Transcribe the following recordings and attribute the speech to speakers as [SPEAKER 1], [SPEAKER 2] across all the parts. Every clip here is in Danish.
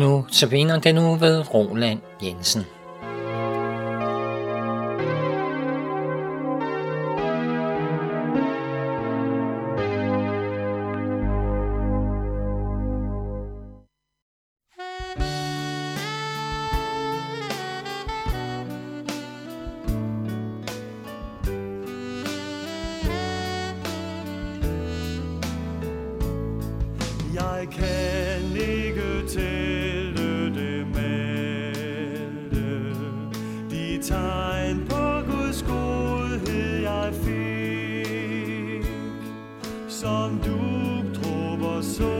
[SPEAKER 1] Nu vinder den nu ved Roland Jensen.
[SPEAKER 2] Tegn på Guds godhed jeg fik Som du trupper så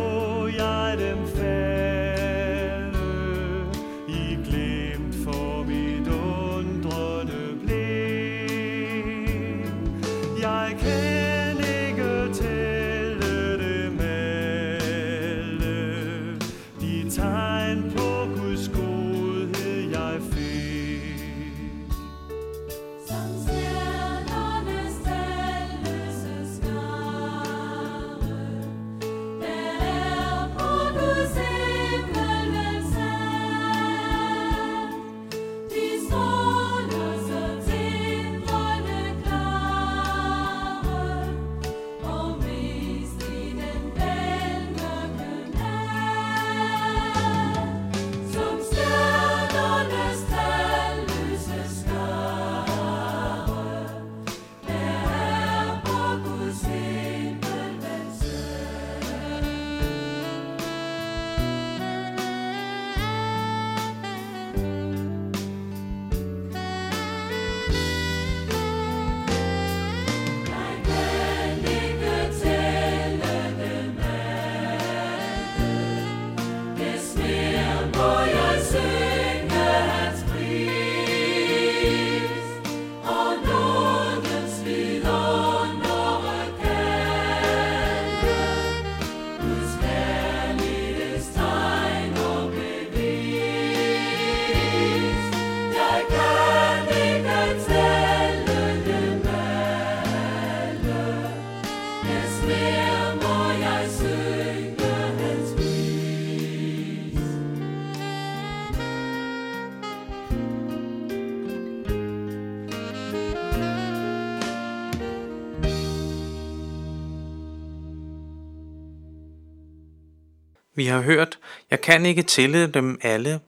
[SPEAKER 3] Vi har hørt, jeg kan ikke tælle dem alle.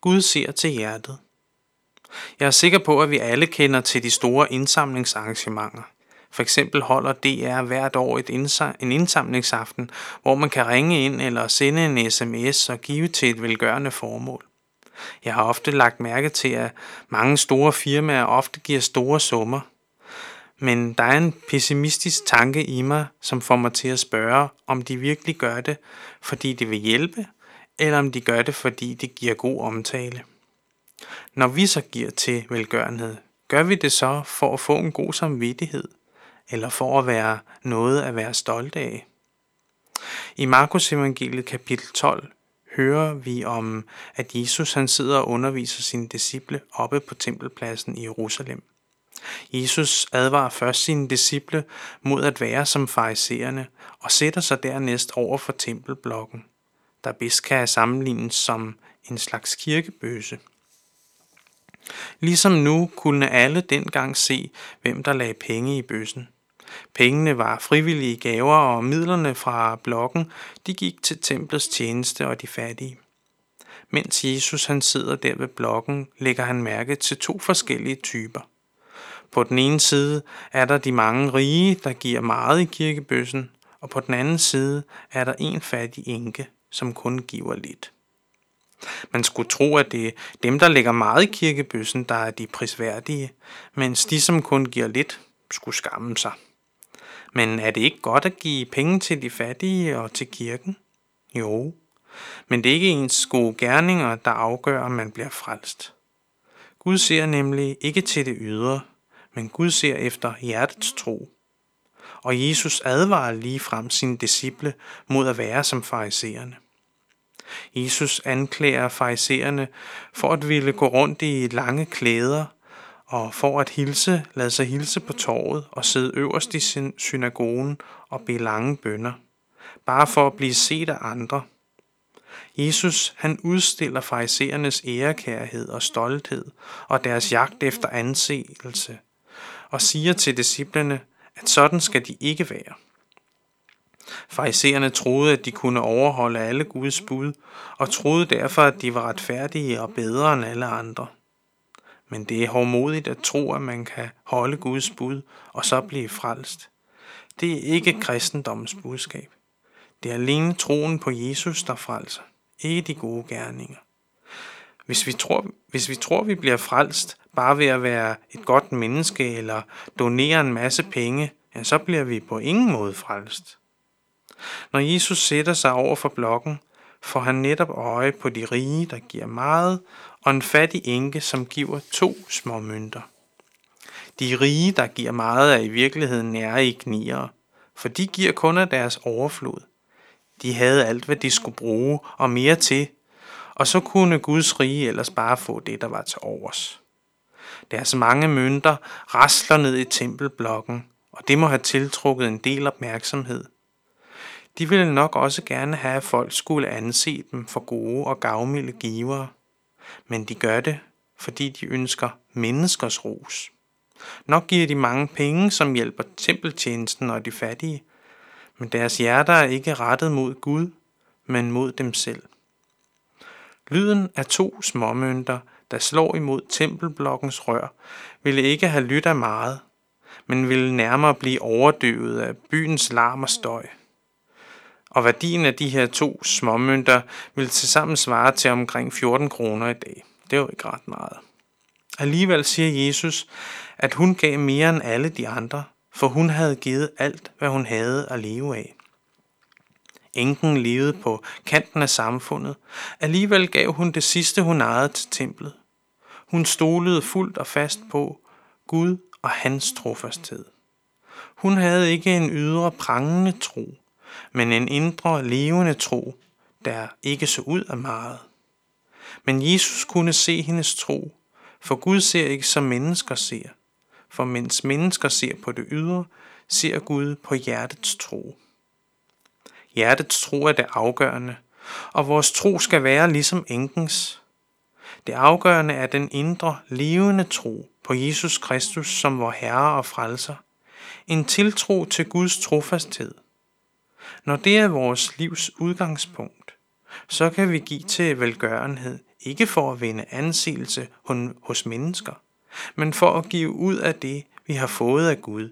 [SPEAKER 3] Gud ser til hjertet. Jeg er sikker på, at vi alle kender til de store indsamlingsarrangementer. For eksempel holder DR hvert år et indsa- en indsamlingsaften, hvor man kan ringe ind eller sende en sms og give til et velgørende formål. Jeg har ofte lagt mærke til, at mange store firmaer ofte giver store summer. Men der er en pessimistisk tanke i mig, som får mig til at spørge, om de virkelig gør det, fordi det vil hjælpe, eller om de gør det, fordi det giver god omtale. Når vi så giver til velgørenhed, gør vi det så for at få en god samvittighed, eller for at være noget at være stolt af? I Markus evangeliet kapitel 12 hører vi om, at Jesus han sidder og underviser sine disciple oppe på tempelpladsen i Jerusalem. Jesus advarer først sine disciple mod at være som farisererne og sætter sig dernæst over for tempelblokken, der bedst kan sammenlignes som en slags kirkebøse. Ligesom nu kunne alle dengang se, hvem der lagde penge i bøssen. Pengene var frivillige gaver, og midlerne fra blokken de gik til templets tjeneste og de fattige. Mens Jesus han sidder der ved blokken, lægger han mærke til to forskellige typer. På den ene side er der de mange rige, der giver meget i kirkebøssen, og på den anden side er der en fattig enke, som kun giver lidt. Man skulle tro, at det er dem, der lægger meget i kirkebøssen, der er de prisværdige, mens de, som kun giver lidt, skulle skamme sig. Men er det ikke godt at give penge til de fattige og til kirken? Jo, men det er ikke ens gode gerninger, der afgør, om man bliver frelst. Gud ser nemlig ikke til det ydre, men Gud ser efter hjertets tro. Og Jesus advarer lige frem sine disciple mod at være som farisæerne. Jesus anklager farisæerne for at ville gå rundt i lange klæder og for at hilse, lade sig hilse på torvet og sidde øverst i sin synagogen og bede lange bønder, bare for at blive set af andre. Jesus han udstiller fariserernes ærekærhed og stolthed og deres jagt efter anseelse og siger til disciplene, at sådan skal de ikke være. Farisererne troede, at de kunne overholde alle Guds bud, og troede derfor, at de var retfærdige og bedre end alle andre. Men det er hårdmodigt at tro, at man kan holde Guds bud og så blive frelst. Det er ikke kristendommens budskab. Det er alene troen på Jesus, der frelser, ikke de gode gerninger. Hvis vi, tror, hvis vi tror, vi bliver frelst bare ved at være et godt menneske eller donere en masse penge, ja, så bliver vi på ingen måde frelst. Når Jesus sætter sig over for blokken, får han netop øje på de rige, der giver meget, og en fattig enke, som giver to små mønter. De rige, der giver meget, er i virkeligheden nære i knier, for de giver kun af deres overflod. De havde alt, hvad de skulle bruge, og mere til, og så kunne Guds rige ellers bare få det, der var til overs. Deres mange mønter rasler ned i tempelblokken, og det må have tiltrukket en del opmærksomhed. De ville nok også gerne have, at folk skulle anse dem for gode og gavmilde givere. Men de gør det, fordi de ønsker menneskers ros. Nok giver de mange penge, som hjælper tempeltjenesten og de fattige, men deres hjerter er ikke rettet mod Gud, men mod dem selv. Lyden af to småmønter, der slår imod tempelblokkens rør, ville ikke have lyttet meget, men ville nærmere blive overdøvet af byens larm og støj. Og værdien af de her to småmønter ville tilsammen svare til omkring 14 kroner i dag. Det er jo ikke ret meget. Alligevel siger Jesus, at hun gav mere end alle de andre, for hun havde givet alt, hvad hun havde at leve af. Enken levede på kanten af samfundet. Alligevel gav hun det sidste, hun ejede til templet. Hun stolede fuldt og fast på Gud og hans trofasthed. Hun havde ikke en ydre prangende tro, men en indre levende tro, der ikke så ud af meget. Men Jesus kunne se hendes tro, for Gud ser ikke som mennesker ser. For mens mennesker ser på det ydre, ser Gud på hjertets tro. Hjertets tro er det afgørende, og vores tro skal være ligesom enkens. Det afgørende er den indre, levende tro på Jesus Kristus som vor Herre og Frelser. En tiltro til Guds trofasthed. Når det er vores livs udgangspunkt, så kan vi give til velgørenhed, ikke for at vinde anseelse hos mennesker, men for at give ud af det, vi har fået af Gud,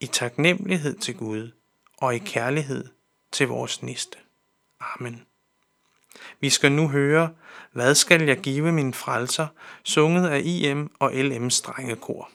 [SPEAKER 3] i taknemmelighed til Gud og i kærlighed til vores næste. Amen. Vi skal nu høre, hvad skal jeg give min frelser, sunget af IM og LM strengekor.